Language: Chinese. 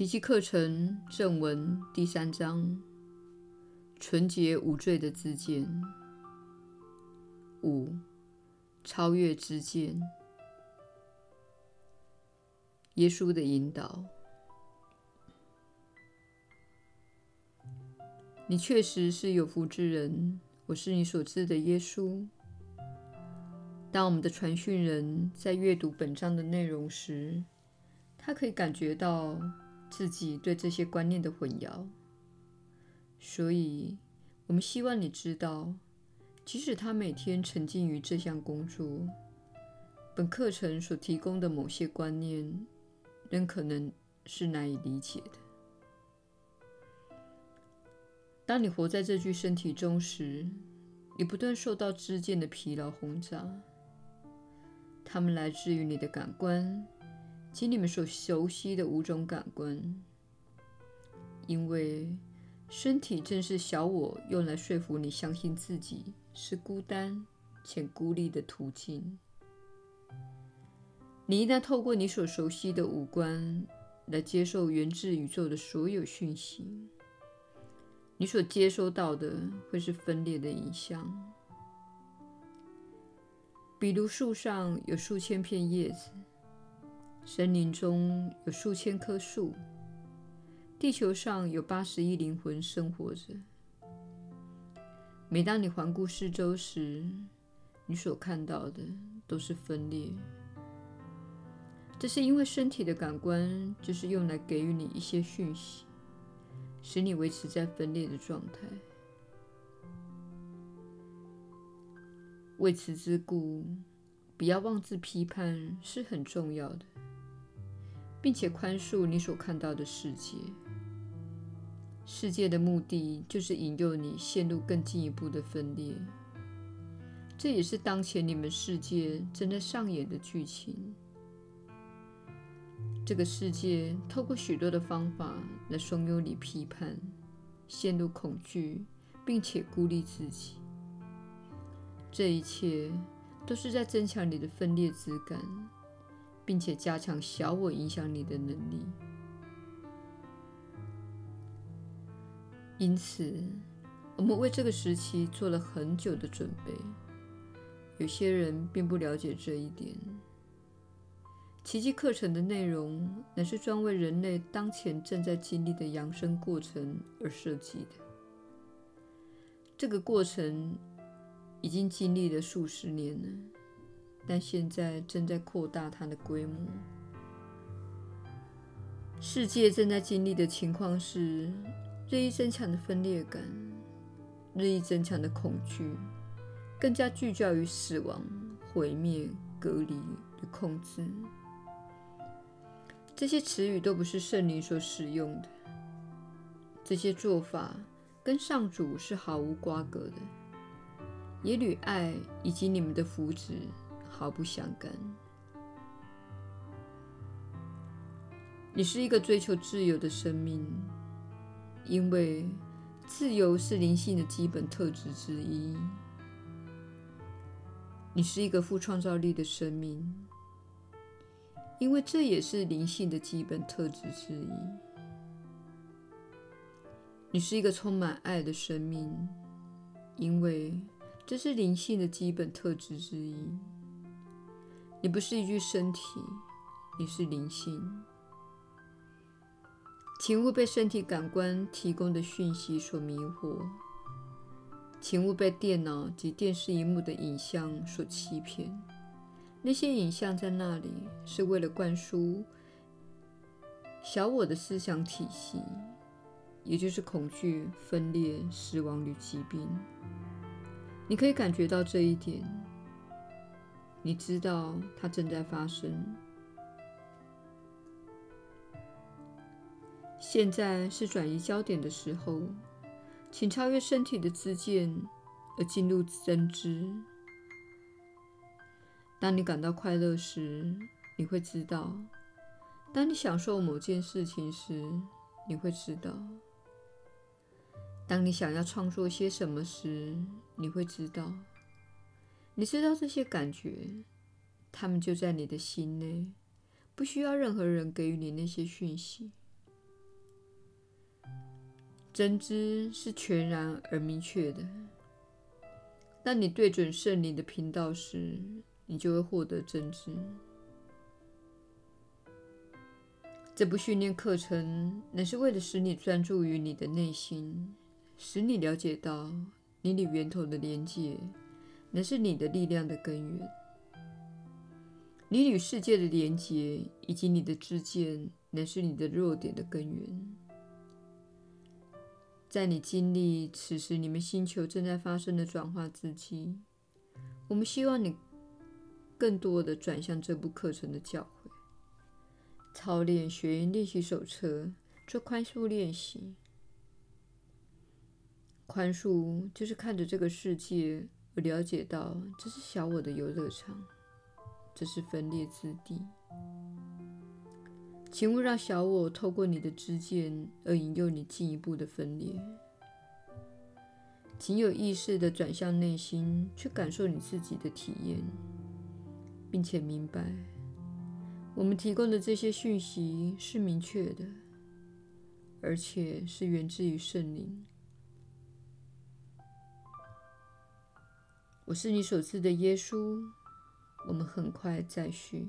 奇迹课程正文第三章：纯洁无罪的知见。五、超越知见。耶稣的引导。你确实是有福之人。我是你所知的耶稣。当我们的传讯人在阅读本章的内容时，他可以感觉到自己对这些观念的混淆，所以我们希望你知道，即使他每天沉浸于这项工作，本课程所提供的某些观念仍可能是难以理解的。当你活在这具身体中时，你不断受到知见的疲劳轰炸，它们来自于你的感官。及你们所熟悉的五种感官，因为身体正是小我用来说服你相信自己是孤单且孤立的途径。你一旦透过你所熟悉的五官来接受源自宇宙的所有讯息，你所接收到的会是分裂的影像。比如树上有数千片叶子。森林中有数千棵树，地球上有八十亿灵魂生活着。每当你环顾四周时，你所看到的都是分裂。这是因为身体的感官就是用来给予你一些讯息，使你维持在分裂的状态。为此之故，不要妄自批判是很重要的。并且宽恕你所看到的世界。世界的目的就是引诱你陷入更进一步的分裂。这也是当前你们世界正在上演的剧情。这个世界透过许多的方法来怂恿你批判、陷入恐惧，并且孤立自己。这一切都是在增强你的分裂之感。并且加强小我影响你的能力。因此，我们为这个时期做了很久的准备。有些人并不了解这一点。奇迹课程的内容乃是专为人类当前正在经历的扬升过程而设计的。这个过程已经经历了数十年了。但现在正在扩大它的规模。世界正在经历的情况是日益增强的分裂感，日益增强的恐惧，更加聚焦于死亡、毁灭、隔离与控制。这些词语都不是圣灵所使用的。这些做法跟上主是毫无瓜葛的，也与爱以及你们的福祉。毫不相干。你是一个追求自由的生命，因为自由是灵性的基本特质之一。你是一个富创造力的生命，因为这也是灵性的基本特质之一。你是一个充满爱的生命，因为这是灵性的基本特质之一。你不是一具身体，你是灵性。请勿被身体感官提供的讯息所迷惑，请勿被电脑及电视荧幕的影像所欺骗。那些影像在那里是为了灌输小我的思想体系，也就是恐惧、分裂、死亡与疾病。你可以感觉到这一点。你知道它正在发生。现在是转移焦点的时候，请超越身体的知见，而进入真知。当你感到快乐时，你会知道；当你享受某件事情时，你会知道；当你想要创作些什么时，你会知道。你知道这些感觉，它们就在你的心内，不需要任何人给予你那些讯息。真知是全然而明确的。当你对准圣灵的频道时，你就会获得真知。这部训练课程乃是为了使你专注于你的内心，使你了解到你与源头的连结，乃是你的力量的根源。你与世界的连结以及你的知见，乃是你的弱点的根源。在你经历此时你们星球正在发生的转化之际，我们希望你更多的转向这部课程的教诲。操练学员练习手册，做宽恕练习。宽恕就是看着这个世界，我了解到这是小我的游乐场，这是分裂之地。请勿让小我透过你的知见而引诱你进一步的分裂。请有意识地转向内心，去感受你自己的体验，并且明白，我们提供的这些讯息是明确的，而且是源自于圣灵。我是你所赐的耶稣。我们很快再续。